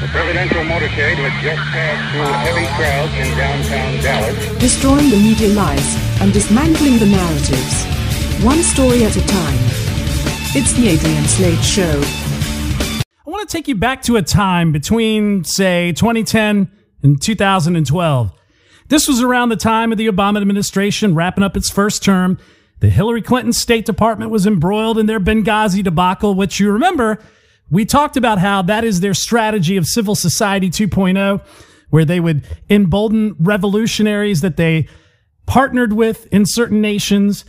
The presidential motorcade had just passed through heavy crowds in downtown Dallas. Destroying the media lies and dismantling the narratives. One story at a time. It's the Adrian Slade Show. I want to take you back to a time between, say, 2010 and 2012. This was around the time of the Obama administration wrapping up its first term. The Hillary Clinton State Department was embroiled in their Benghazi debacle, which you remember we talked about how that is their strategy of civil society 2.0, where they would embolden revolutionaries that they partnered with in certain nations,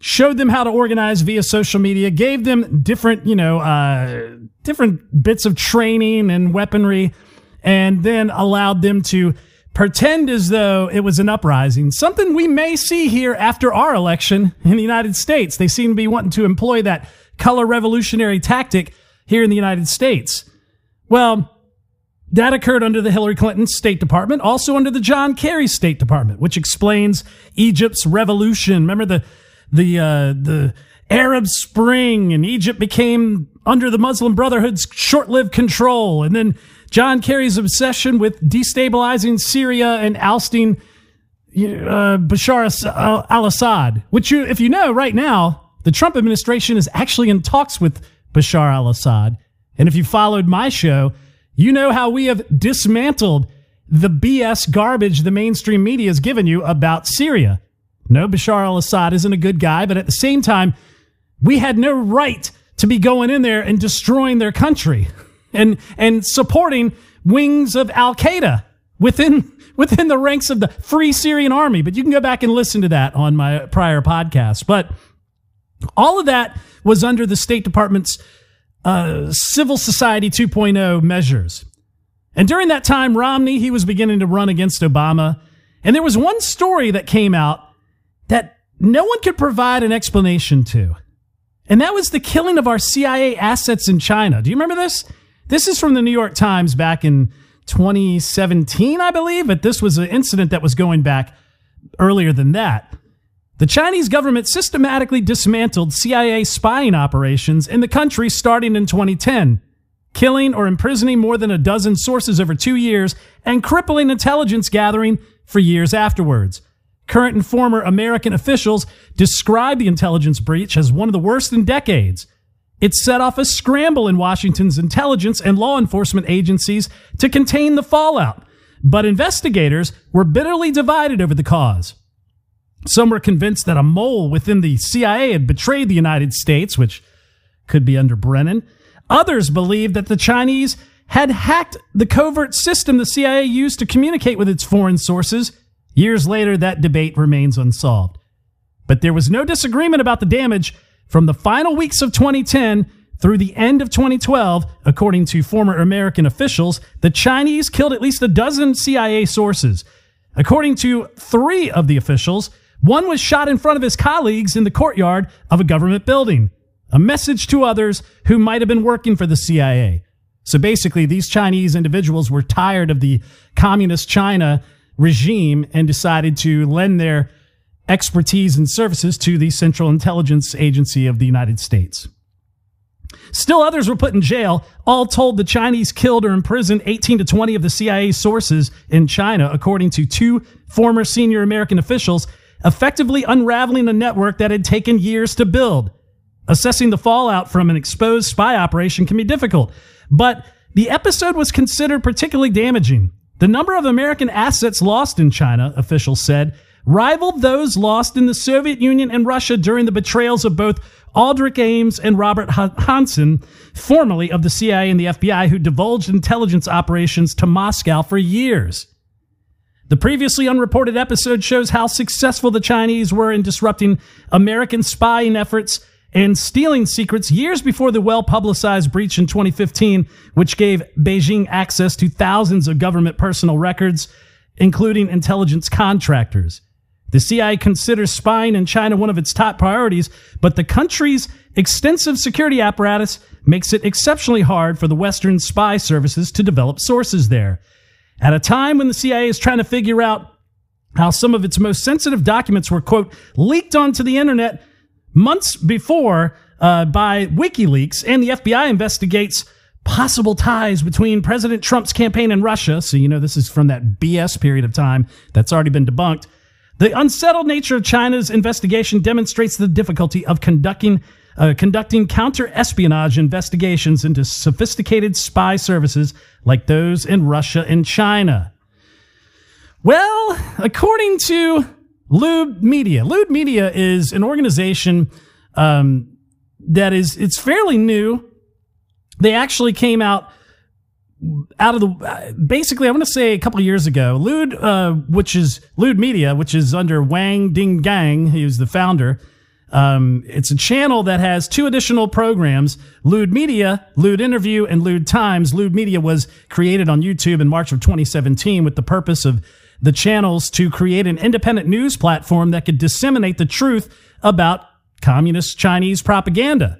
showed them how to organize via social media, gave them different, you know, uh, different bits of training and weaponry, and then allowed them to pretend as though it was an uprising. Something we may see here after our election in the United States. They seem to be wanting to employ that color revolutionary tactic here in the United States. Well, that occurred under the Hillary Clinton State Department, also under the John Kerry State Department, which explains Egypt's revolution. Remember the the uh, the Arab Spring, and Egypt became under the Muslim Brotherhood's short-lived control, and then John Kerry's obsession with destabilizing Syria and ousting uh, Bashar al-Assad, which you, if you know, right now the Trump administration is actually in talks with Bashar al Assad. And if you followed my show, you know how we have dismantled the BS garbage the mainstream media has given you about Syria. No, Bashar al Assad isn't a good guy, but at the same time, we had no right to be going in there and destroying their country and, and supporting wings of Al Qaeda within, within the ranks of the Free Syrian Army. But you can go back and listen to that on my prior podcast. But all of that was under the State Department's uh, Civil Society 2.0 measures. And during that time, Romney, he was beginning to run against Obama. And there was one story that came out that no one could provide an explanation to. And that was the killing of our CIA assets in China. Do you remember this? This is from the New York Times back in 2017, I believe, but this was an incident that was going back earlier than that. The Chinese government systematically dismantled CIA spying operations in the country starting in 2010, killing or imprisoning more than a dozen sources over two years and crippling intelligence gathering for years afterwards. Current and former American officials describe the intelligence breach as one of the worst in decades. It set off a scramble in Washington's intelligence and law enforcement agencies to contain the fallout, but investigators were bitterly divided over the cause. Some were convinced that a mole within the CIA had betrayed the United States, which could be under Brennan. Others believed that the Chinese had hacked the covert system the CIA used to communicate with its foreign sources. Years later, that debate remains unsolved. But there was no disagreement about the damage from the final weeks of 2010 through the end of 2012, according to former American officials, the Chinese killed at least a dozen CIA sources. According to three of the officials, one was shot in front of his colleagues in the courtyard of a government building, a message to others who might have been working for the CIA. So basically, these Chinese individuals were tired of the communist China regime and decided to lend their expertise and services to the Central Intelligence Agency of the United States. Still others were put in jail. All told, the Chinese killed or imprisoned 18 to 20 of the CIA sources in China, according to two former senior American officials effectively unraveling a network that had taken years to build. Assessing the fallout from an exposed spy operation can be difficult, but the episode was considered particularly damaging. The number of American assets lost in China, officials said, rivaled those lost in the Soviet Union and Russia during the betrayals of both Aldrich Ames and Robert Hanssen, formerly of the CIA and the FBI, who divulged intelligence operations to Moscow for years. The previously unreported episode shows how successful the Chinese were in disrupting American spying efforts and stealing secrets years before the well publicized breach in 2015, which gave Beijing access to thousands of government personal records, including intelligence contractors. The CIA considers spying in China one of its top priorities, but the country's extensive security apparatus makes it exceptionally hard for the Western spy services to develop sources there. At a time when the CIA is trying to figure out how some of its most sensitive documents were, quote, leaked onto the internet months before uh, by WikiLeaks, and the FBI investigates possible ties between President Trump's campaign and Russia. So, you know, this is from that BS period of time that's already been debunked. The unsettled nature of China's investigation demonstrates the difficulty of conducting uh, conducting counter espionage investigations into sophisticated spy services like those in Russia and China. Well, according to Lude Media, Lude Media is an organization um, that is it's fairly new. They actually came out out of the basically, I want to say a couple years ago, Lude, uh, which is Lude Media, which is under Wang Ding Gang, he was the founder. Um, it's a channel that has two additional programs Lude Media, Lude Interview, and Lude Times. Lude Media was created on YouTube in March of 2017 with the purpose of the channels to create an independent news platform that could disseminate the truth about communist Chinese propaganda.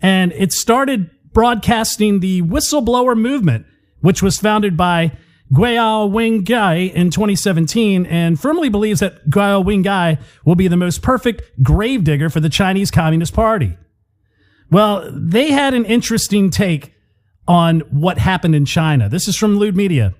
And it started broadcasting the whistleblower movement, which was founded by Guo Wengui in 2017 and firmly believes that Guo Wengui will be the most perfect gravedigger for the Chinese Communist Party. Well, they had an interesting take on what happened in China. This is from Lude Media.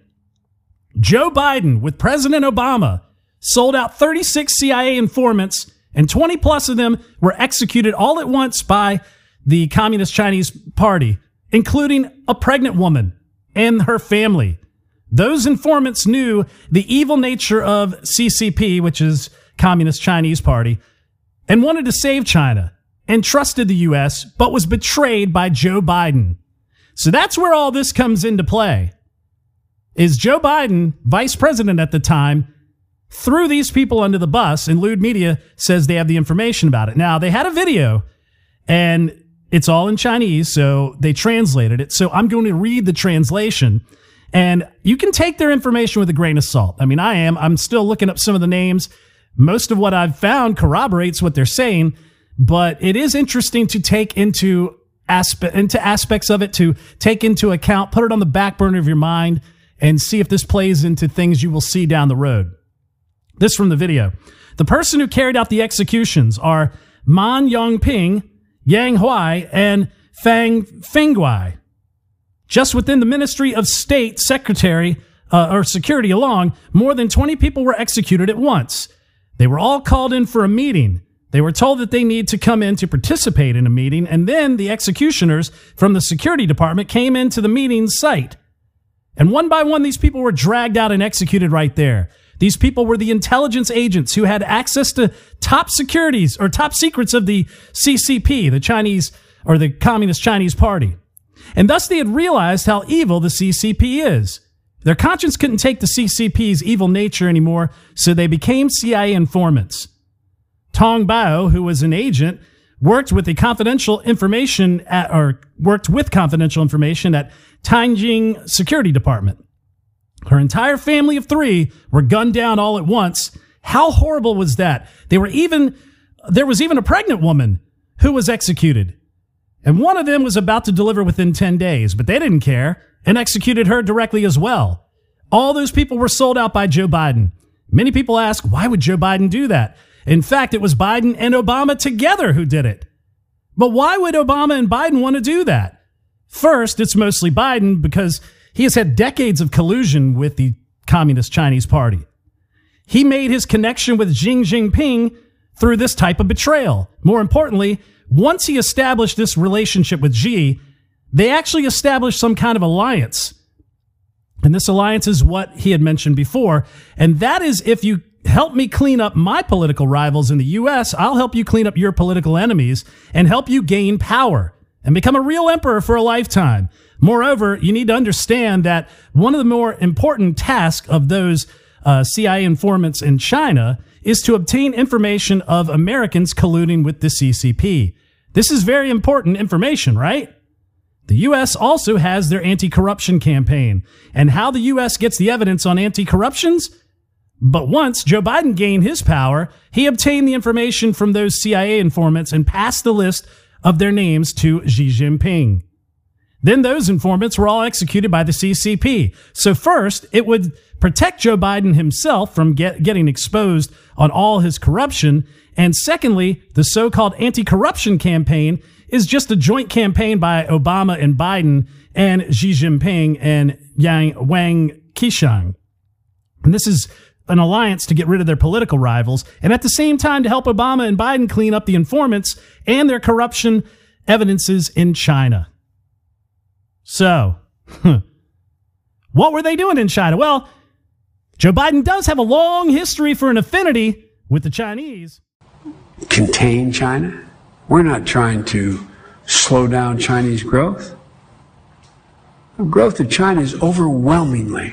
Joe Biden, with President Obama, sold out 36 CIA informants, and 20 plus of them were executed all at once by the Communist Chinese Party, including a pregnant woman and her family. Those informants knew the evil nature of CCP, which is Communist Chinese Party, and wanted to save China and trusted the US, but was betrayed by Joe Biden. So that's where all this comes into play. Is Joe Biden, vice president at the time, threw these people under the bus, and Lude Media says they have the information about it. Now, they had a video, and it's all in Chinese, so they translated it. So I'm going to read the translation and you can take their information with a grain of salt. I mean, I am. I'm still looking up some of the names. Most of what I've found corroborates what they're saying, but it is interesting to take into aspect into aspects of it to take into account, put it on the back burner of your mind, and see if this plays into things you will see down the road. This from the video. The person who carried out the executions are Man Yongping, Yang Huai, and Fang Fengguai. Just within the Ministry of State Secretary uh, or Security along, more than 20 people were executed at once. They were all called in for a meeting. They were told that they need to come in to participate in a meeting, and then the executioners from the security department came into the meeting site. And one by one, these people were dragged out and executed right there. These people were the intelligence agents who had access to top securities or top secrets of the CCP, the Chinese or the Communist Chinese Party and thus they had realized how evil the CCP is. Their conscience couldn't take the CCP's evil nature anymore, so they became CIA informants. Tong Bao, who was an agent, worked with the confidential information at, or worked with confidential information at Tianjin Security Department. Her entire family of three were gunned down all at once. How horrible was that? They were even, there was even a pregnant woman who was executed. And one of them was about to deliver within 10 days, but they didn't care and executed her directly as well. All those people were sold out by Joe Biden. Many people ask, why would Joe Biden do that? In fact, it was Biden and Obama together who did it. But why would Obama and Biden want to do that? First, it's mostly Biden because he has had decades of collusion with the Communist Chinese Party. He made his connection with Xi Jinping through this type of betrayal. More importantly, once he established this relationship with Xi, they actually established some kind of alliance. And this alliance is what he had mentioned before. And that is if you help me clean up my political rivals in the US, I'll help you clean up your political enemies and help you gain power and become a real emperor for a lifetime. Moreover, you need to understand that one of the more important tasks of those uh, CIA informants in China is to obtain information of Americans colluding with the CCP. This is very important information, right? The U.S. also has their anti corruption campaign and how the U.S. gets the evidence on anti corruptions. But once Joe Biden gained his power, he obtained the information from those CIA informants and passed the list of their names to Xi Jinping. Then those informants were all executed by the CCP. So first, it would protect Joe Biden himself from get, getting exposed on all his corruption. And secondly, the so-called anti-corruption campaign is just a joint campaign by Obama and Biden and Xi Jinping and Yang Wang Qishan. And this is an alliance to get rid of their political rivals and at the same time to help Obama and Biden clean up the informants and their corruption evidences in China. So, what were they doing in China? Well, Joe Biden does have a long history for an affinity with the Chinese. Contain China? We're not trying to slow down Chinese growth. The growth of China is overwhelmingly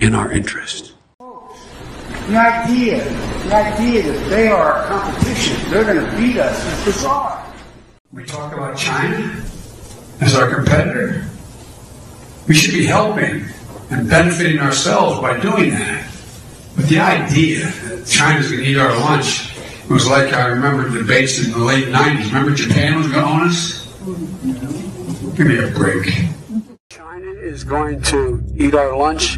in our interest. The idea, the idea that they are our competition, they're going to beat us is bizarre. We talk about China as our competitor. We should be helping and benefiting ourselves by doing that. But the idea that China's going to eat our lunch was like I remember debates in the late 90s. Remember Japan was going to own us? Give me a break. China is going to eat our lunch?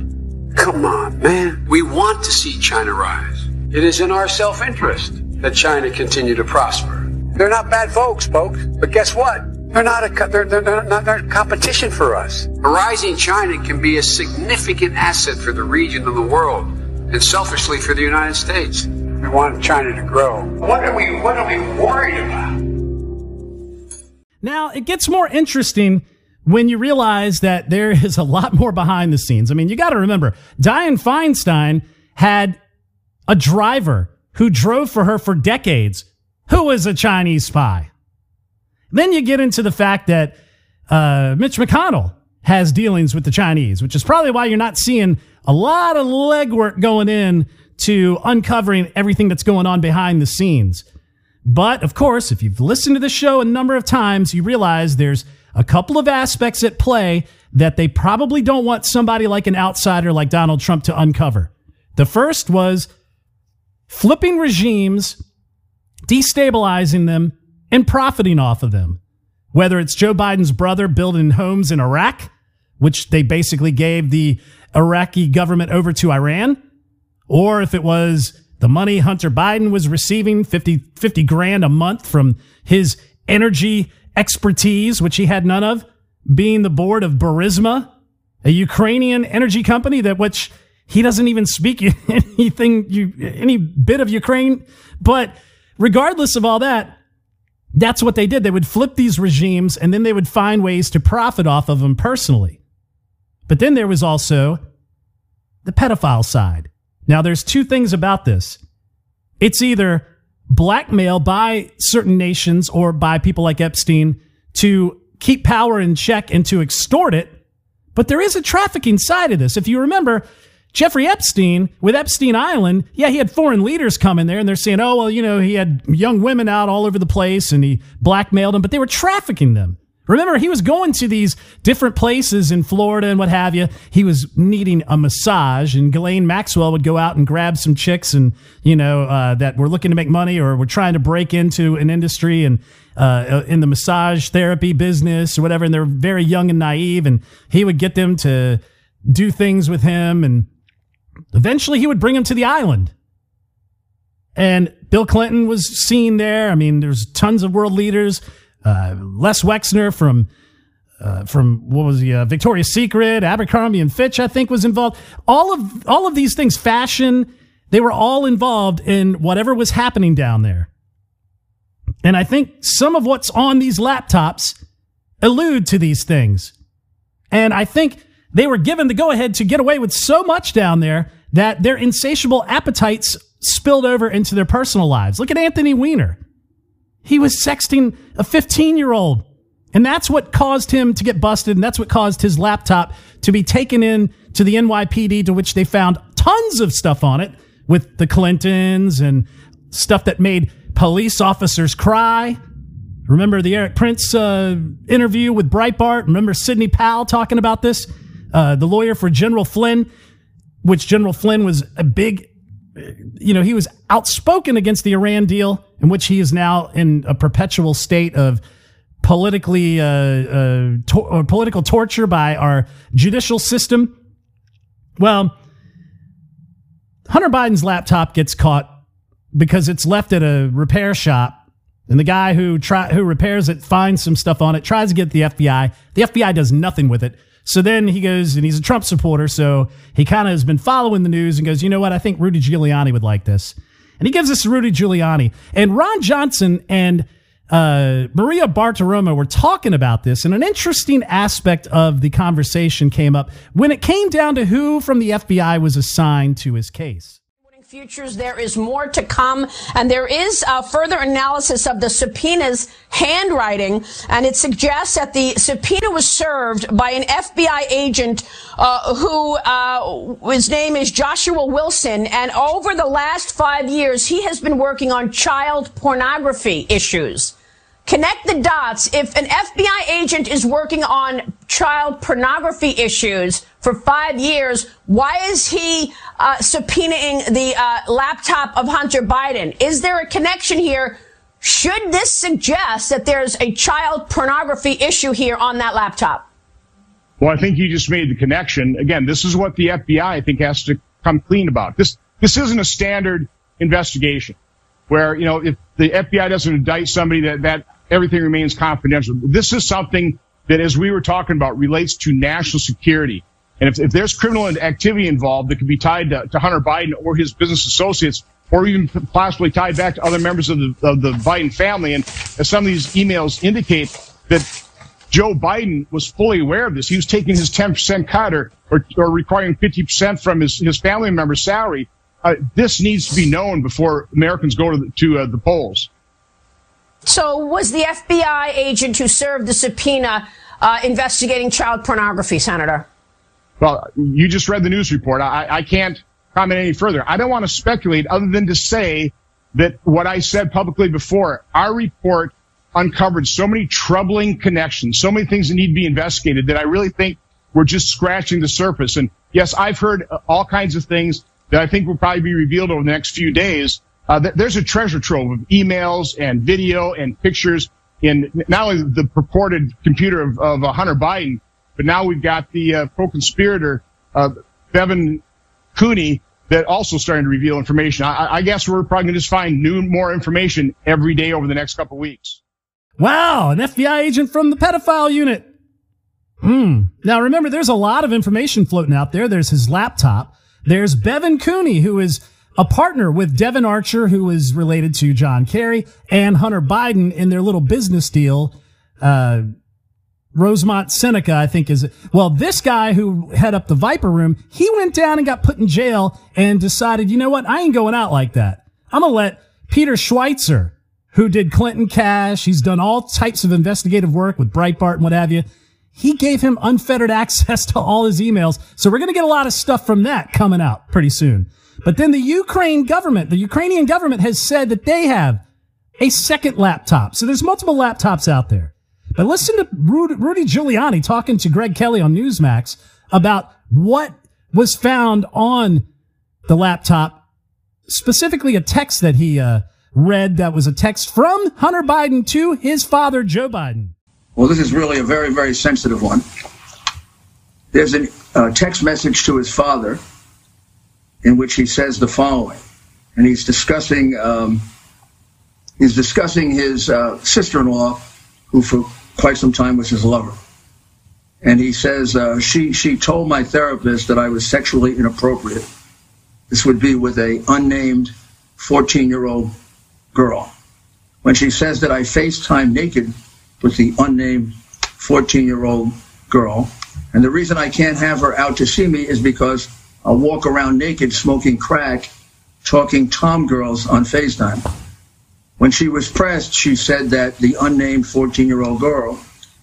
Come on, man. We want to see China rise. It is in our self interest that China continue to prosper. They're not bad folks, folks. But guess what? They're not a they're, they're, they're not they're competition for us. A rising China can be a significant asset for the region and the world, and selfishly for the United States. We want China to grow. What are we What are we worried about? Now it gets more interesting when you realize that there is a lot more behind the scenes. I mean, you got to remember, Dianne Feinstein had a driver who drove for her for decades who was a Chinese spy. Then you get into the fact that uh, Mitch McConnell has dealings with the Chinese, which is probably why you're not seeing a lot of legwork going in to uncovering everything that's going on behind the scenes. But of course, if you've listened to the show a number of times, you realize there's a couple of aspects at play that they probably don't want somebody like an outsider like Donald Trump to uncover. The first was flipping regimes, destabilizing them, and profiting off of them. Whether it's Joe Biden's brother building homes in Iraq, which they basically gave the Iraqi government over to Iran, or if it was the money Hunter Biden was receiving 50, 50 grand a month from his energy expertise, which he had none of, being the board of Burisma, a Ukrainian energy company that which he doesn't even speak anything, you, any bit of Ukraine. But regardless of all that, that's what they did. They would flip these regimes and then they would find ways to profit off of them personally. But then there was also the pedophile side. Now, there's two things about this. It's either blackmail by certain nations or by people like Epstein to keep power in check and to extort it. But there is a trafficking side of this. If you remember, Jeffrey Epstein with Epstein Island, yeah, he had foreign leaders come in there and they're saying, oh, well, you know, he had young women out all over the place and he blackmailed them, but they were trafficking them. Remember, he was going to these different places in Florida and what have you. He was needing a massage, and Ghislaine Maxwell would go out and grab some chicks and, you know, uh, that were looking to make money or were trying to break into an industry and uh, in the massage therapy business or whatever. And they're very young and naive. And he would get them to do things with him. And eventually he would bring him to the island. And Bill Clinton was seen there. I mean, there's tons of world leaders uh, Les Wexner from uh, from what was he? Uh, Victoria's Secret, Abercrombie and Fitch, I think, was involved. All of all of these things, fashion, they were all involved in whatever was happening down there. And I think some of what's on these laptops allude to these things. And I think they were given the go ahead to get away with so much down there that their insatiable appetites spilled over into their personal lives. Look at Anthony Weiner. He was sexting a 15 year old. And that's what caused him to get busted. And that's what caused his laptop to be taken in to the NYPD, to which they found tons of stuff on it with the Clintons and stuff that made police officers cry. Remember the Erik Prince uh, interview with Breitbart? Remember Sidney Powell talking about this? Uh, the lawyer for General Flynn, which General Flynn was a big you know, he was outspoken against the Iran deal, in which he is now in a perpetual state of politically uh, uh, to- political torture by our judicial system. Well, Hunter Biden's laptop gets caught because it's left at a repair shop And the guy who try, who repairs it finds some stuff on it, tries to get the FBI. The FBI does nothing with it. So then he goes and he's a Trump supporter. So he kind of has been following the news and goes, you know what? I think Rudy Giuliani would like this. And he gives this Rudy Giuliani. And Ron Johnson and uh, Maria Bartiromo were talking about this, and an interesting aspect of the conversation came up when it came down to who from the FBI was assigned to his case. Futures, there is more to come, and there is uh, further analysis of the subpoena's handwriting, and it suggests that the subpoena was served by an FBI agent uh, who uh, his name is Joshua Wilson, and over the last five years, he has been working on child pornography issues. Connect the dots. If an FBI agent is working on child pornography issues for five years, why is he uh, subpoenaing the uh, laptop of Hunter Biden? Is there a connection here? Should this suggest that there's a child pornography issue here on that laptop? Well, I think you just made the connection. Again, this is what the FBI, I think, has to come clean about. This this isn't a standard investigation where you know if the FBI doesn't indict somebody that that everything remains confidential. This is something that, as we were talking about, relates to national security. And if, if there's criminal activity involved that could be tied to, to, Hunter Biden or his business associates, or even possibly tied back to other members of the, of the Biden family, and as some of these emails indicate that Joe Biden was fully aware of this. He was taking his 10% cut or, or, or requiring 50% from his, his family member's salary. Uh, this needs to be known before Americans go to the, to uh, the polls. So, was the FBI agent who served the subpoena uh, investigating child pornography, Senator? Well, you just read the news report. I, I can't comment any further. I don't want to speculate other than to say that what I said publicly before, our report uncovered so many troubling connections, so many things that need to be investigated that I really think we're just scratching the surface. And yes, I've heard all kinds of things that I think will probably be revealed over the next few days. Uh, th- there's a treasure trove of emails and video and pictures in not only the purported computer of, of uh, Hunter Biden, but now we've got the uh, co-conspirator uh, Bevan Cooney that also starting to reveal information. I, I guess we're probably going to just find new, more information every day over the next couple weeks. Wow, an FBI agent from the pedophile unit. Hmm. Now remember, there's a lot of information floating out there. There's his laptop. There's Bevan Cooney, who is a partner with Devon Archer, who is related to John Kerry and Hunter Biden in their little business deal. Uh, Rosemont Seneca, I think is, well, this guy who head up the Viper room, he went down and got put in jail and decided, you know what? I ain't going out like that. I'm going to let Peter Schweizer, who did Clinton Cash, he's done all types of investigative work with Breitbart and what have you. He gave him unfettered access to all his emails. So we're going to get a lot of stuff from that coming out pretty soon. But then the Ukraine government, the Ukrainian government has said that they have a second laptop. So there's multiple laptops out there. But listen to Rudy Giuliani talking to Greg Kelly on Newsmax about what was found on the laptop, specifically a text that he uh, read that was a text from Hunter Biden to his father, Joe Biden. Well, this is really a very, very sensitive one. There's a uh, text message to his father in which he says the following, and he's discussing um, he's discussing his uh, sister-in-law, who for quite some time was his lover, and he says uh, she she told my therapist that I was sexually inappropriate. This would be with a unnamed 14-year-old girl. When she says that I FaceTime naked with the unnamed 14-year-old girl, and the reason I can't have her out to see me is because I'll walk around naked smoking crack, talking Tom girls on FaceTime. When she was pressed, she said that the unnamed 14 year old girl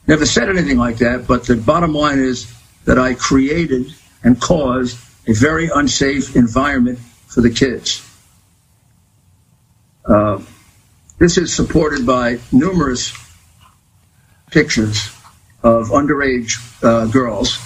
never said anything like that, but the bottom line is that I created and caused a very unsafe environment for the kids. Uh, this is supported by numerous pictures of underage uh, girls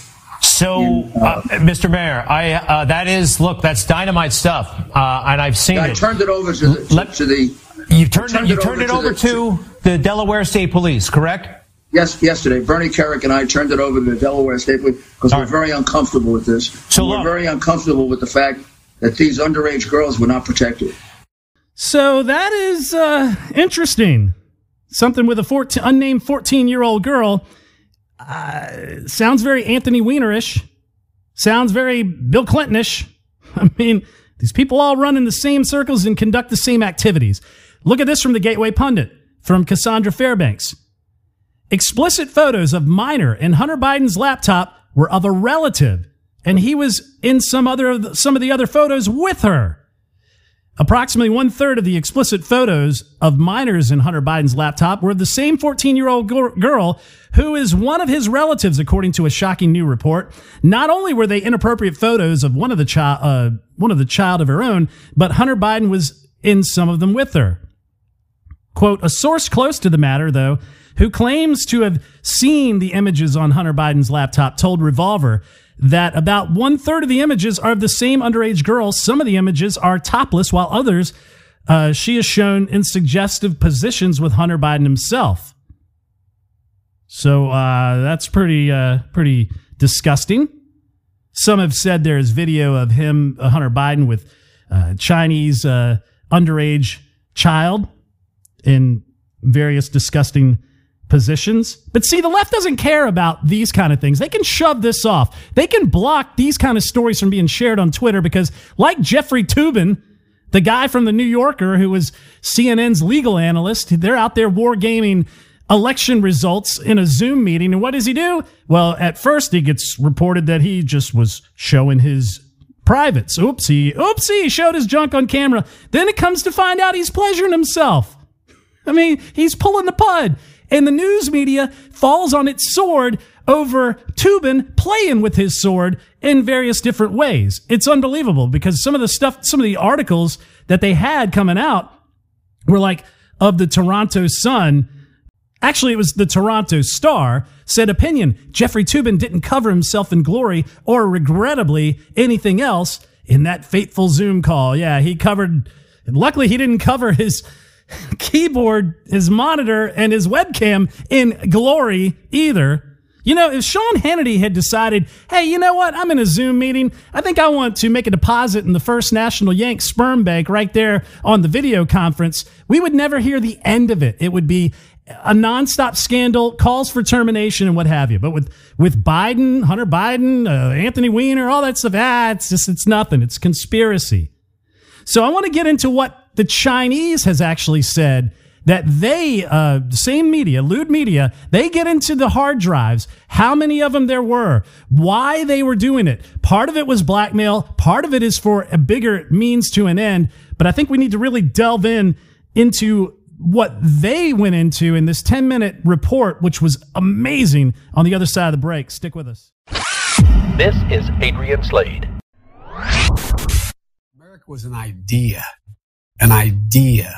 so, uh, Mr. Mayor, I uh, that is look, that's dynamite stuff, uh, and I've seen I it. I turned it over to the. Let, to the you turned, turned it, you turned it over, to, the, to the Delaware State Police, correct? Yes, yesterday, Bernie Kerik and I turned it over to the Delaware State Police because we're right. very uncomfortable with this. So we're very uncomfortable with the fact that these underage girls were not protected. So that is uh, interesting. Something with a 14, unnamed 14 year old girl. Uh, sounds very Anthony Weinerish. Sounds very Bill Clintonish. I mean, these people all run in the same circles and conduct the same activities. Look at this from the Gateway Pundit from Cassandra Fairbanks. Explicit photos of minor in Hunter Biden's laptop were of a relative, and he was in some other some of the other photos with her. Approximately one third of the explicit photos of minors in Hunter Biden's laptop were the same 14 year old girl who is one of his relatives, according to a shocking new report. Not only were they inappropriate photos of one of the child, uh, one of the child of her own, but Hunter Biden was in some of them with her. Quote, a source close to the matter, though, who claims to have seen the images on Hunter Biden's laptop told Revolver that about one third of the images are of the same underage girl. Some of the images are topless, while others uh, she is shown in suggestive positions with Hunter Biden himself. So uh, that's pretty uh, pretty disgusting. Some have said there is video of him, uh, Hunter Biden, with uh, Chinese uh, underage child in various disgusting positions. But see, the left doesn't care about these kind of things. They can shove this off. They can block these kind of stories from being shared on Twitter because, like Jeffrey Toobin, the guy from the New Yorker who was CNN's legal analyst, they're out there wargaming election results in a Zoom meeting. And what does he do? Well, at first he gets reported that he just was showing his privates. Oopsie, oopsie, he showed his junk on camera. Then it comes to find out he's pleasuring himself. I mean, he's pulling the pud and the news media falls on its sword over Toobin playing with his sword in various different ways. It's unbelievable because some of the stuff, some of the articles that they had coming out were like of the Toronto Sun. Actually, it was the Toronto Star said opinion. Jeffrey Toobin didn't cover himself in glory or regrettably anything else in that fateful Zoom call. Yeah, he covered, luckily he didn't cover his keyboard, his monitor, and his webcam in glory either. You know, if Sean Hannity had decided, hey, you know what? I'm in a Zoom meeting. I think I want to make a deposit in the First National Yank Sperm Bank right there on the video conference, we would never hear the end of it. It would be a nonstop scandal, calls for termination, and what have you. But with with Biden, Hunter Biden, uh, Anthony Weiner, all that stuff, ah, it's just it's nothing. It's conspiracy. So I want to get into what the Chinese has actually said that they, uh, same media, Lude Media, they get into the hard drives, how many of them there were, why they were doing it. Part of it was blackmail. Part of it is for a bigger means to an end. But I think we need to really delve in into what they went into in this 10 minute report, which was amazing on the other side of the break. Stick with us. This is Adrian Slade. America was an idea an idea.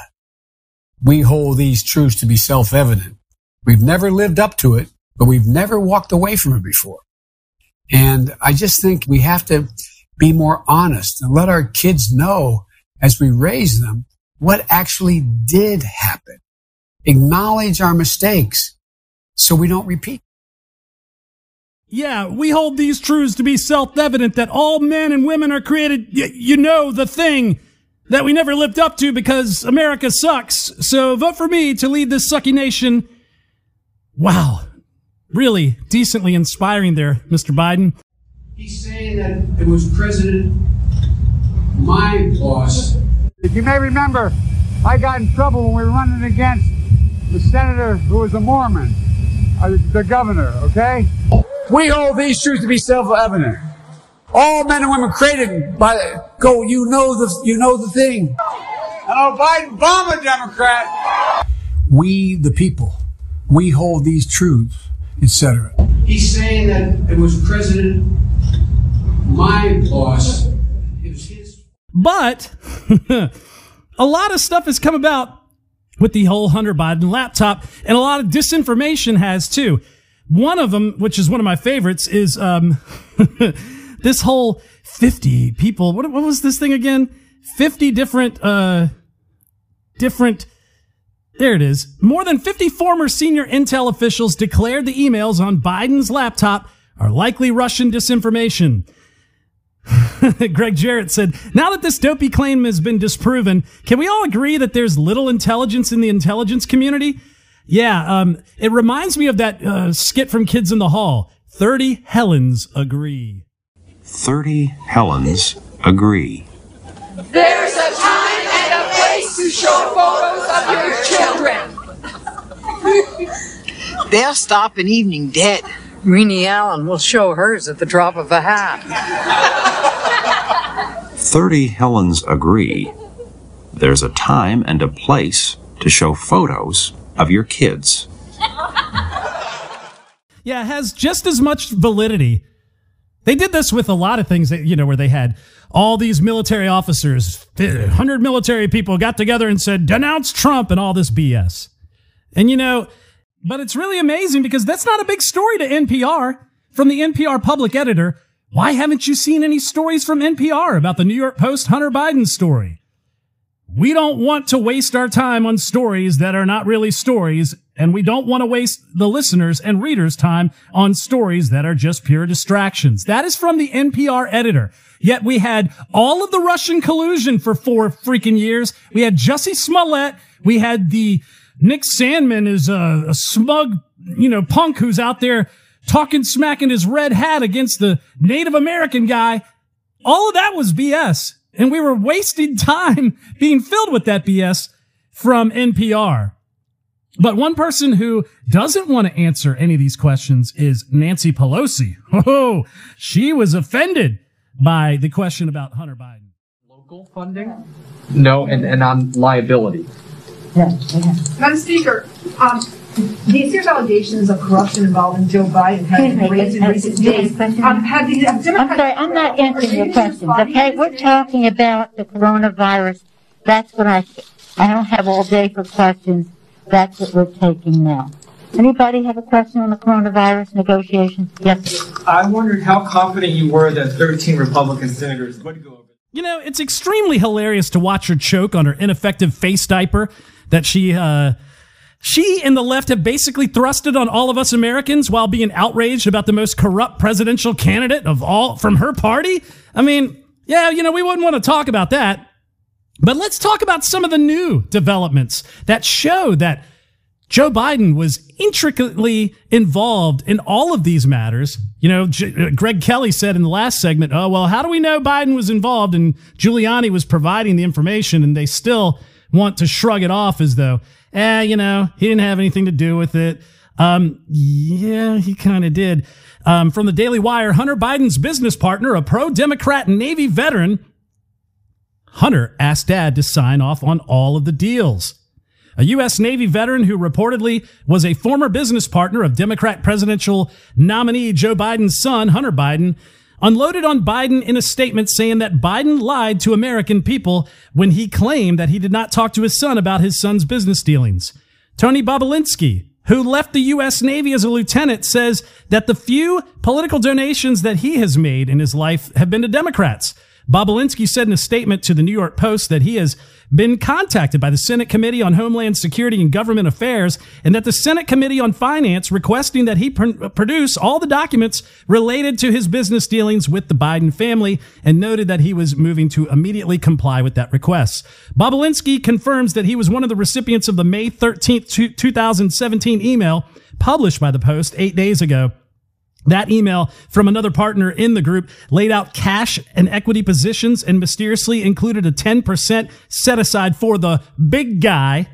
We hold these truths to be self-evident. We've never lived up to it, but we've never walked away from it before. And I just think we have to be more honest and let our kids know as we raise them what actually did happen. Acknowledge our mistakes so we don't repeat. Yeah, we hold these truths to be self-evident that all men and women are created, you know, the thing that we never lived up to because America sucks. So vote for me to lead this sucky nation. Wow. Really decently inspiring there, Mr. Biden. He's saying that it was President, my boss. If you may remember I got in trouble when we were running against the senator who was a Mormon, uh, the governor, okay? We hold these truths to be self-evident. All men and women created by go. You know the you know the thing. And oh, Biden, bomb a Democrat. We, the people, we hold these truths, etc. He's saying that it was President, my boss. It was his. But a lot of stuff has come about with the whole Hunter Biden laptop, and a lot of disinformation has too. One of them, which is one of my favorites, is um, this whole 50 people, what, what was this thing again? 50 different, uh, different, there it is. More than 50 former senior intel officials declared the emails on Biden's laptop are likely Russian disinformation. Gregg Jarrett said, now that this dopey claim has been disproven, can we all agree that there's little intelligence in the intelligence community? Yeah, um, it reminds me of that uh, skit from Kids in the Hall. 30 Helens agree. 30 Helens agree. There's a time and a place to show photos of your children. They'll stop an evening dead. Renee Allen will show hers at the drop of a hat. 30 Helens agree. There's a time and a place to show photos of your kids. Yeah, it has just as much validity. They did this with a lot of things that, you know, where they had all these military officers, 100 military people got together and said, denounce Trump and all this BS. And, you know, but it's really amazing because that's not a big story to NPR. From the NPR public editor, why haven't you seen any stories from NPR about the New York Post Hunter Biden story? We don't want to waste our time on stories that are not really stories, and we don't want to waste the listeners and readers' time on stories that are just pure distractions. That is from the NPR editor. Yet we had all of the Russian collusion for four freaking years. We had Jussie Smollett. We had the Nick Sandmann is a, a smug, you know, punk who's out there talking smack in his red hat against the Native American guy. All of that was BS. And we were wasting time being filled with that BS from NPR. But one person who doesn't want to answer any of these questions is Nancy Pelosi. Oh, she was offended by the question about Hunter Biden. Local funding? No, and, and on liability. Madam Speaker, um, these serious allegations of corruption involving Joe Biden have been raised in recent days. Um, have the have I'm sorry, I'm not answering your questions, okay? We're talking about the coronavirus. That's what I, I don't have all day for questions. That's what we're taking now. Anybody have a question on the coronavirus negotiations? Yes. I wondered how confident you were that 13 Republican senators would go over. You know, it's extremely hilarious to watch her choke on her ineffective face diaper that she, uh, she and the left have basically thrusted on all of us Americans while being outraged about the most corrupt presidential candidate of all from her party. I mean, yeah, you know, we wouldn't want to talk about that. But let's talk about some of the new developments that show that Joe Biden was intricately involved in all of these matters. You know, J- uh, Greg Kelly said in the last segment, oh, well, how do we know Biden was involved and Giuliani was providing the information and they still want to shrug it off as though, eh, you know, he didn't have anything to do with it. Um, yeah, he kind of did. Um, from the Daily Wire, Hunter Biden's business partner, a pro Democrat Navy veteran, Hunter asked dad to sign off on all of the deals. A U.S. Navy veteran who reportedly was a former business partner of Democrat presidential nominee Joe Biden's son, Hunter Biden, unloaded on Biden in a statement saying that Biden lied to American people when he claimed that he did not talk to his son about his son's business dealings. Tony Bobulinski, who left the U.S. Navy as a lieutenant, says that the few political donations that he has made in his life have been to Democrats. Bobulinski said in a statement to the New York Post that he has been contacted by the Senate Committee on Homeland Security and Government Affairs and that the Senate Committee on Finance requesting that he pr- produce all the documents related to his business dealings with the Biden family and noted that he was moving to immediately comply with that request. Bobulinski confirms that he was one of the recipients of the May 13th, 2017 email published by the Post eight days ago that email from another partner in the group laid out cash and equity positions and mysteriously included a 10% set aside for the big guy.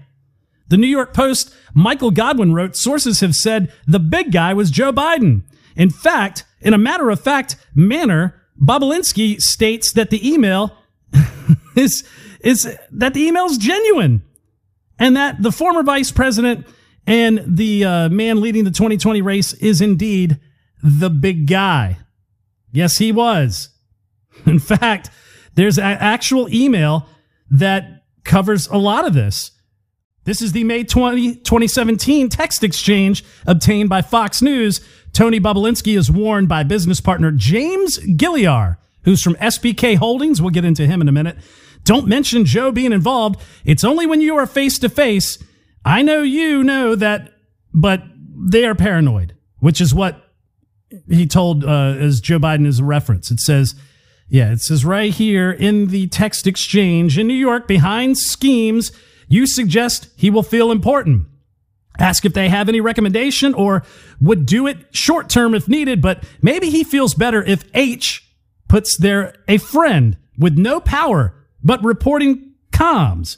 The New York Post, Michael Goodwin wrote, sources have said the big guy was Joe Biden. In fact, in a matter of fact manner, Bobulinski states that the email is, is that the email is genuine and that the former vice president and the uh, man leading the 2020 race is indeed the big guy. Yes, he was. In fact, there's an actual email that covers a lot of this. This is the May 20, 2017 text exchange obtained by Fox News. Tony Bobulinski is warned by business partner James Gilliar, who's from SBK Holdings. We'll get into him in a minute. Don't mention Joe being involved. It's only when you are face to face. I know you know that, but they are paranoid, which is what he told uh, as Joe Biden is a reference. It says, yeah, it says right here in the text exchange in New York, behind schemes, you suggest he will feel important. Ask if they have any recommendation or would do it short term if needed, but maybe he feels better if H puts there a friend with no power but reporting comms.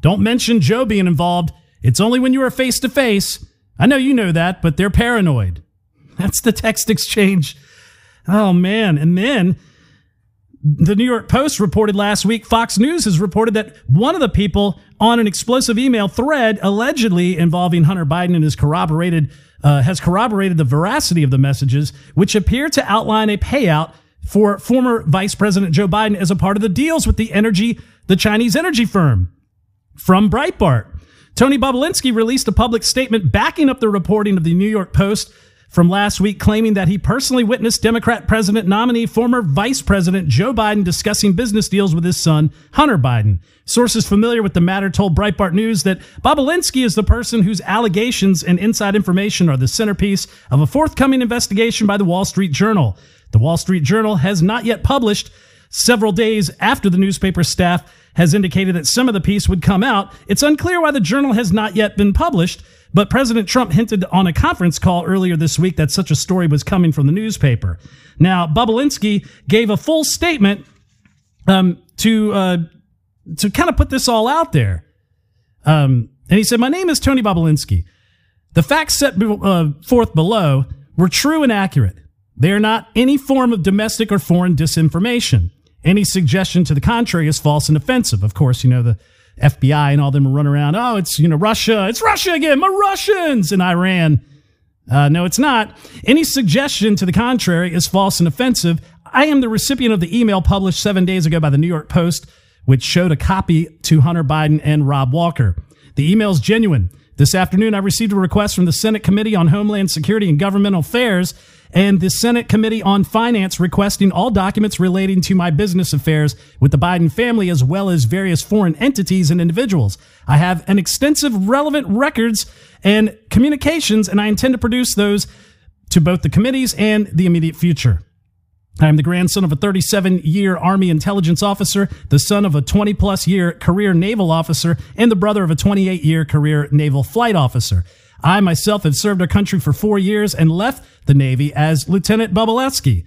Don't mention Joe being involved. It's only when you are face to face. I know you know that, but they're paranoid. That's the text exchange. Oh man. And then the New York Post reported last week, Fox News has reported that one of the people on an explosive email thread allegedly involving Hunter Biden and his corroborated uh, has corroborated the veracity of the messages, which appear to outline a payout for former Vice President Joe Biden as a part of the deals with the energy, the Chinese energy firm. From Breitbart, Tony Bobulinski released a public statement backing up the reporting of the New York Post from last week, claiming that he personally witnessed Democrat president nominee, former Vice President Joe Biden discussing business deals with his son, Hunter Biden. Sources familiar with the matter told Breitbart News that Bobulinski is the person whose allegations and inside information are the centerpiece of a forthcoming investigation by the Wall Street Journal. The Wall Street Journal has not yet published several days after the newspaper staff has indicated that some of the piece would come out. It's unclear why the journal has not yet been published. But President Trump hinted on a conference call earlier this week that such a story was coming from the newspaper. Now, Bobulinski gave a full statement um, to uh, to kind of put this all out there. Um, and he said, "My name is Tony Bobulinski. The facts set uh, forth below were true and accurate. They are not any form of domestic or foreign disinformation. Any suggestion to the contrary is false and offensive. Of course, you know the." FBI and all them run around. Oh, it's, you know, Russia. It's Russia again. My Russians and Iran. Uh, no, it's not. Any suggestion to the contrary is false and offensive. I am the recipient of the email published seven days ago by the New York Post, which showed a copy to Hunter Biden and Rob Walker. The email is genuine. This afternoon, I received a request from the Senate Committee on Homeland Security and Governmental Affairs and the Senate Committee on Finance requesting all documents relating to my business affairs with the Biden family as well as various foreign entities and individuals. I have an extensive relevant records and communications, and I intend to produce those to both the committees and the immediate future. I am the grandson of a 37 year Army intelligence officer, the son of a 20 plus year career naval officer, and the brother of a 28 year career naval flight officer. I myself have served our country for four years and left the Navy as Lieutenant Bobulinski.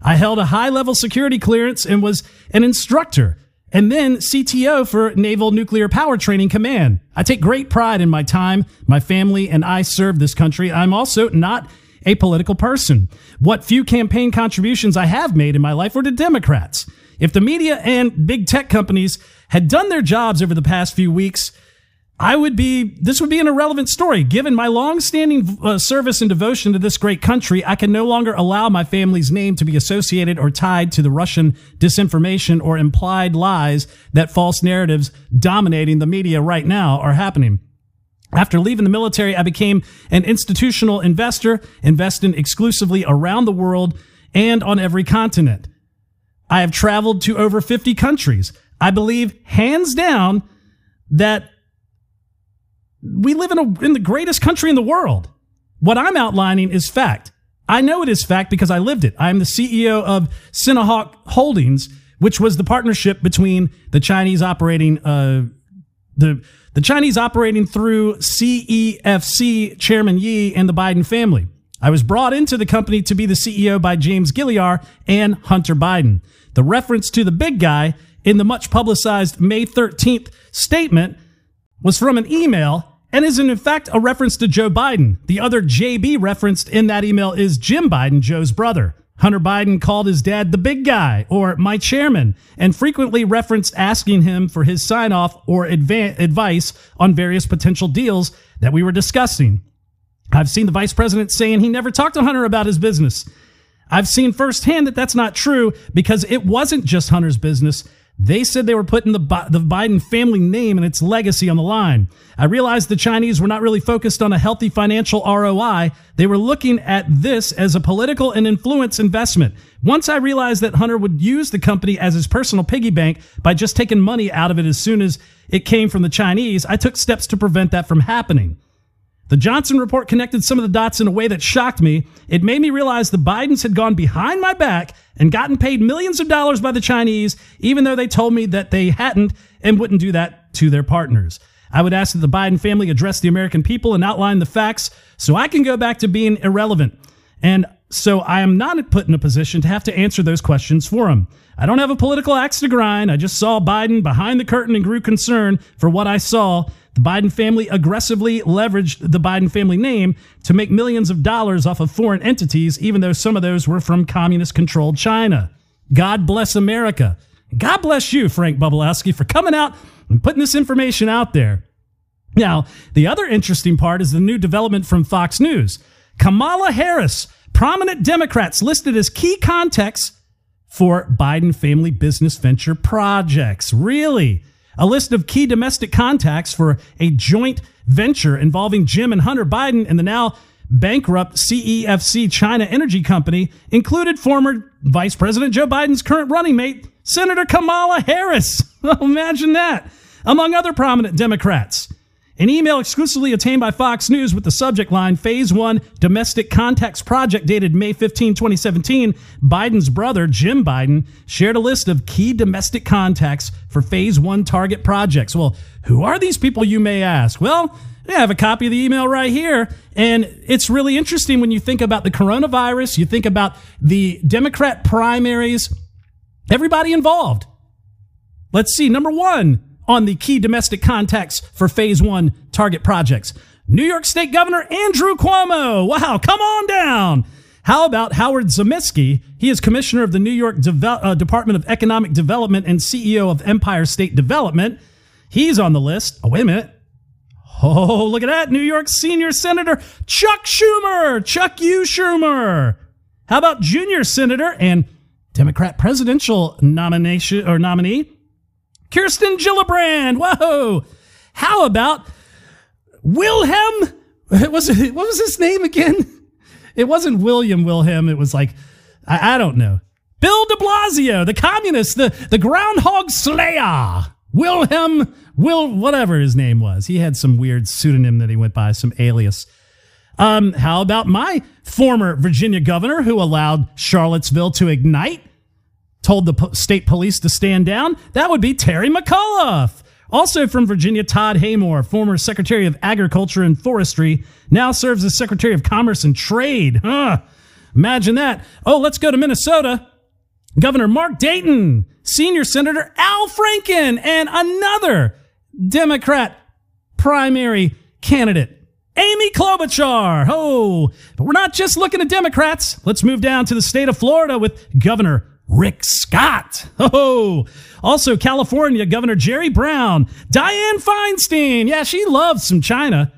I held a high level security clearance and was an instructor and then CTO for Naval Nuclear Power Training Command. I take great pride in my time. My family and I serve this country. I'm also not a political person. What few campaign contributions I have made in my life were to Democrats. If the media and big tech companies had done their jobs over the past few weeks, I would be, this would be an irrelevant story. Given my long-standing uh, service and devotion to this great country, I can no longer allow my family's name to be associated or tied to the Russian disinformation or implied lies that false narratives dominating the media right now are happening. After leaving the military, I became an institutional investor, investing exclusively around the world and on every continent. I have traveled to over 50 countries. I believe hands down that we live in, a, in the greatest country in the world. What I'm outlining is fact. I know it is fact because I lived it. I'm the CEO of Sinohawk Holdings, which was the partnership between the Chinese operating, uh, the, the Chinese operating through CEFC Chairman Ye and the Biden family. I was brought into the company to be the CEO by James Gilliar and Hunter Biden. The reference to the big guy in the much publicized May 13th statement was from an email and is in fact a reference to Joe Biden. The other JB referenced in that email is Jim Biden, Joe's brother. Hunter Biden called his dad the big guy or my chairman and frequently referenced asking him for his sign off or advice on various potential deals that we were discussing. I've seen the vice president saying he never talked to Hunter about his business. I've seen firsthand that that's not true because it wasn't just Hunter's business. They said they were putting the, the Biden family name and its legacy on the line. I realized the Chinese were not really focused on a healthy financial ROI. They were looking at this as a political and influence investment. Once I realized that Hunter would use the company as his personal piggy bank by just taking money out of it as soon as it came from the Chinese, I took steps to prevent that from happening. The Johnson report connected some of the dots in a way that shocked me. It made me realize the Bidens had gone behind my back and gotten paid millions of dollars by the Chinese, even though they told me that they hadn't and wouldn't do that to their partners. I would ask that the Biden family address the American people and outline the facts so I can go back to being irrelevant. And so I am not put in a position to have to answer those questions for him. I don't have a political axe to grind. I just saw Biden behind the curtain and grew concerned for what I saw. The Biden family aggressively leveraged the Biden family name to make millions of dollars off of foreign entities, even though some of those were from communist controlled China. God bless America. God bless you, Frank Bobulinski, for coming out and putting this information out there. Now, the other interesting part is the new development from Fox News. Kamala Harris, prominent Democrats listed as key contacts for Biden family business venture projects. Really? A list of key domestic contacts for a joint venture involving Jim and Hunter Biden and the now bankrupt CEFC China Energy Company included former Vice President Joe Biden's current running mate, Senator Kamala Harris. Oh, imagine that. Among other prominent Democrats. An email exclusively obtained by Fox News with the subject line Phase 1 Domestic Contacts Project dated May 15, 2017, Biden's brother, Jim Biden, shared a list of key domestic contacts for Phase 1 target projects. Well, who are these people, you may ask? Well, I have a copy of the email right here. And it's really interesting when you think about the coronavirus, you think about the Democrat primaries, everybody involved. Let's see. Number one, on the key domestic contacts for phase one target projects. New York State Governor Andrew Cuomo. Wow, come on down. How about Howard Zemsky? He is commissioner of the New York Deve- uh, Department of Economic Development and CEO of Empire State Development. He's on the list. Oh, wait a minute. Oh, look at that. New York Senior Senator Chuck Schumer. Chuck U. Schumer. How about Junior Senator and Democrat presidential nomination or nominee Kirsten Gillibrand. Whoa. How about Wilhelm? Was it, what was his name again? It wasn't William Wilhelm. It was like, I, I don't know. Bill de Blasio, the communist, the, the groundhog slayer. Wilhelm, Will, whatever his name was. He had some weird pseudonym that he went by, some alias. Um, how about my former Virginia governor who allowed Charlottesville to ignite? Told the state police to stand down, that would be Terry McAuliffe. Also from Virginia, Todd Haymore, former Secretary of Agriculture and Forestry, now serves as Secretary of Commerce and Trade. Huh. Imagine that. Oh, let's go to Minnesota. Governor Mark Dayton, Senior Senator Al Franken, and another Democrat primary candidate, Amy Klobuchar. Oh, but we're not just looking at Democrats. Let's move down to the state of Florida with Governor Rick Scott. Oh, also California Governor Jerry Brown, Dianne Feinstein. Yeah, she loves some China.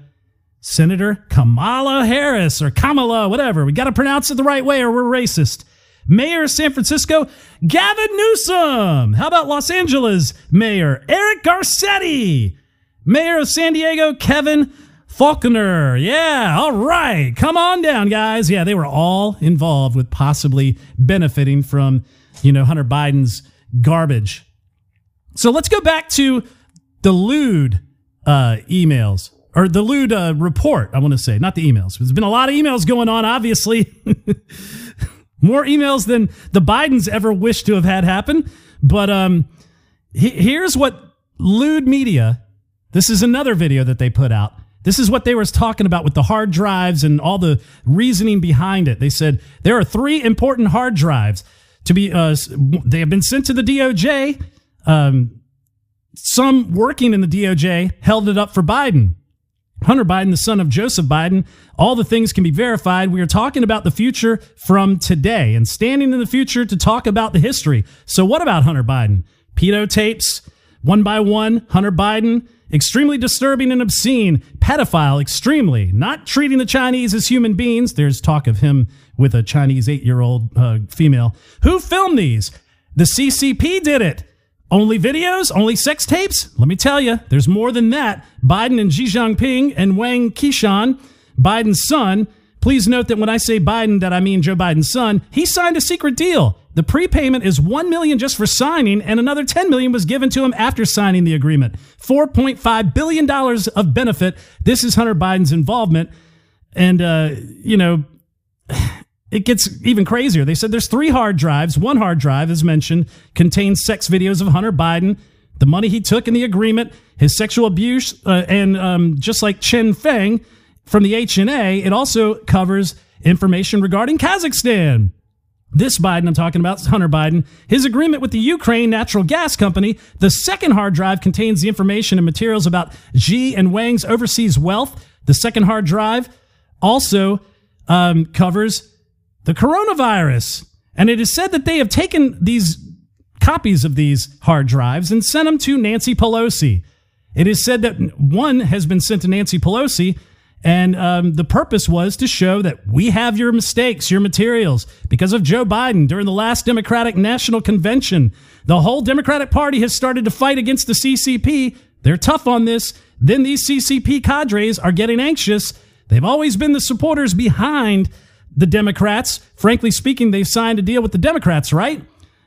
Senator Kamala Harris or Kamala, whatever. We got to pronounce it the right way or we're racist. Mayor of San Francisco, Gavin Newsom. How about Los Angeles Mayor Eric Garcetti? Mayor of San Diego, Kevin Faulconer. Yeah, all right. Come on down, guys. Yeah, they were all involved with possibly benefiting from you know, Hunter Biden's garbage. So let's go back to the Lude uh, emails or the Lude uh, report. I want to say, not the emails. There's been a lot of emails going on, obviously. More emails than the Bidens ever wished to have had happen. But um, he- here's what Lude Media. This is another video that they put out. This is what they were talking about with the hard drives and all the reasoning behind it. They said there are three important hard drives to be uh, they have been sent to the DOJ. Um, some working in the DOJ held it up for Biden. Hunter Biden, the son of Joseph Biden, all the things can be verified. We are talking about the future from today and standing in the future to talk about the history. So, what about Hunter Biden? Pedo tapes, one by one, Hunter Biden, extremely disturbing and obscene, pedophile, extremely, not treating the Chinese as human beings. There's talk of him with a Chinese eight year old uh, female. Who filmed these? The CCP did it. Only videos? Only sex tapes? Let me tell you, there's more than that. Biden and Xi Jinping and Wang Qishan, Biden's son. Please note that when I say Biden, that I mean Joe Biden's son. He signed a secret deal. The prepayment is 1 million just for signing and another 10 million was given to him after signing the agreement. 4.5 billion dollars of benefit. This is Hunter Biden's involvement. And uh, you know, it gets even crazier. They said there's three hard drives. One hard drive, as mentioned, contains sex videos of Hunter Biden. The money he took in the agreement, his sexual abuse, uh, and um, just like Chen Feng from the HNA, it also covers information regarding Kazakhstan. This Biden I'm talking about, Hunter Biden, his agreement with the Ukraine natural gas company, the second hard drive contains the information and materials about Xi and Wang's overseas wealth. The second hard drive also um, covers the coronavirus. And it is said that they have taken these copies of these hard drives and sent them to Nancy Pelosi. It is said that one has been sent to Nancy Pelosi, and um, the purpose was to show that we have your mistakes, your materials, because of Joe Biden during the last Democratic National Convention. The whole Democratic Party has started to fight against the CCP. They're tough on this. Then these CCP cadres are getting anxious. They've always been the supporters behind the Democrats. Frankly speaking, they've signed a deal with the Democrats, right?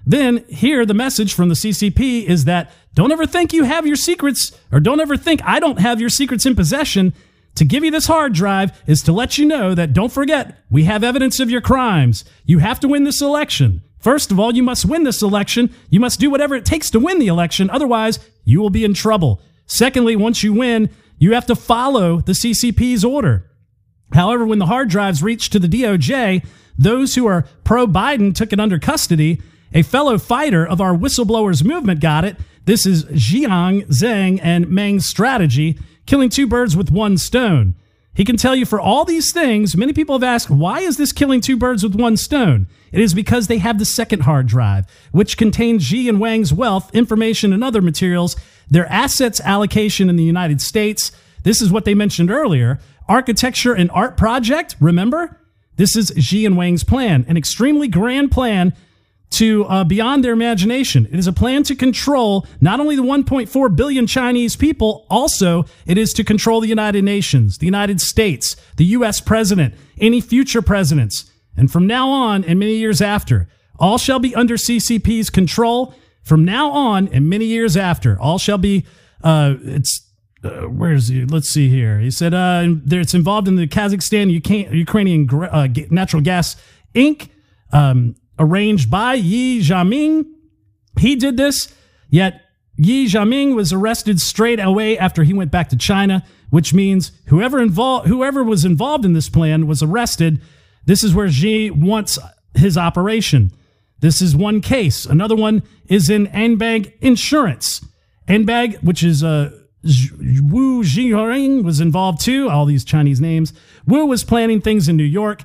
Then here, the message from the CCP is that don't ever think you have your secrets, or don't ever think I don't have your secrets in possession. To give you this hard drive is to let you know that don't forget, we have evidence of your crimes. You have to win this election. First of all, you must win this election. You must do whatever it takes to win the election. Otherwise, you will be in trouble. Secondly, once you win, you have to follow the CCP's order. However, when the hard drives reached to the DOJ, those who are pro Biden took it under custody. A fellow fighter of our whistleblowers movement got it. This is Jiang Zheng and Meng's strategy, killing two birds with one stone. He can tell you for all these things, many people have asked, why is this killing two birds with one stone? It is because they have the second hard drive, which contains Xi and Wang's wealth, information, and other materials, their assets allocation in the United States. This is what they mentioned earlier. Architecture and art project, remember? This is Xi and Wang's plan, an extremely grand plan to uh, beyond their imagination. It is a plan to control not only the 1.4 billion Chinese people, also it is to control the United Nations, the United States, the U.S. president, any future presidents. And from now on and many years after, all shall be under CCP's control. From now on and many years after, all shall be, uh, it's, uh, where is he? Let's see here. He said, uh, there, it's involved in the Kazakhstan Ukrainian uh, Natural Gas Inc. Um, arranged by Ye Jianming. He did this, yet Ye Jianming was arrested straight away after he went back to China, which means whoever involved, whoever was involved in this plan was arrested. This is where Xi wants his operation. This is one case. Another one is in Anbang Insurance. Anbang, which is uh, Wu Zhiheng, was involved too. All these Chinese names. Wu was planning things in New York.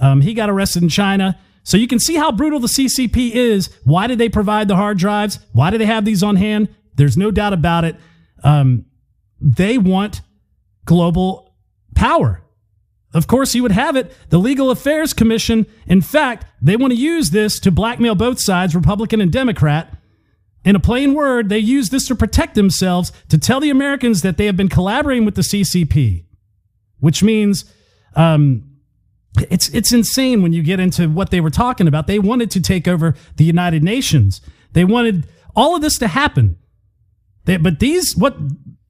Um, he got arrested in China. So you can see how brutal the CCP is. Why did they provide the hard drives? Why do they have these on hand? There's no doubt about it. Um, they want global power. Of course, you would have it. The Legal Affairs Commission, in fact, they want to use this to blackmail both sides, Republican and Democrat. In a plain word, they use this to protect themselves, to tell the Americans that they have been collaborating with the CCP, which means um, it's it's insane when you get into what they were talking about. They wanted to take over the United Nations. They wanted all of this to happen. They, but these what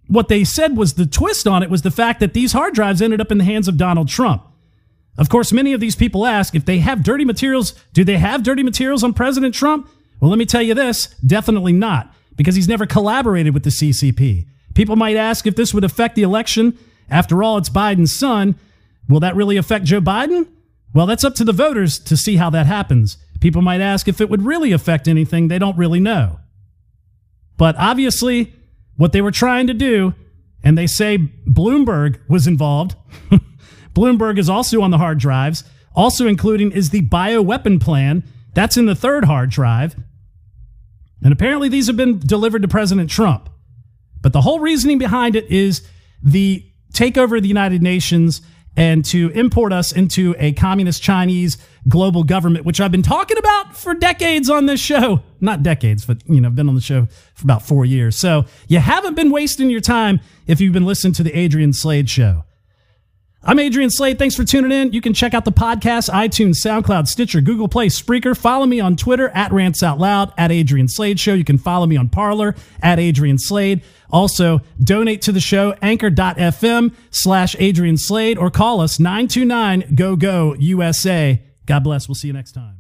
what they said was the twist on it was the fact that these hard drives ended up in the hands of Donald Trump. Of course, many of these people ask if they have dirty materials, do they have dirty materials on President Trump? Well, let me tell you this, definitely not, because he's never collaborated with the CCP. People might ask if this would affect the election. After all, it's Biden's son. Will that really affect Joe Biden? Well, that's up to the voters to see how that happens. People might ask if it would really affect anything. They don't really know. But obviously, what they were trying to do, and they say Bloomberg was involved. Bloomberg is also on the hard drives, also including is the bioweapon plan. That's in the third hard drive. And apparently, these have been delivered to President Trump. But the whole reasoning behind it is the takeover of the United Nations and to import us into a communist Chinese global government, which I've been talking about for decades on this show. Not decades, but you know, I've been on the show for about four years. So you haven't been wasting your time if you've been listening to the Adrian Slade show. I'm Adrian Slade. Thanks for tuning in. You can check out the podcast, iTunes, SoundCloud, Stitcher, Google Play, Spreaker. Follow me on Twitter at Rants Out Loud, at Adrian Slade Show. You can follow me on Parler at Adrian Slade. Also, donate to the show, anchor.fm slash Adrian Slade, or call us 929 GO GO USA. God bless. We'll see you next time.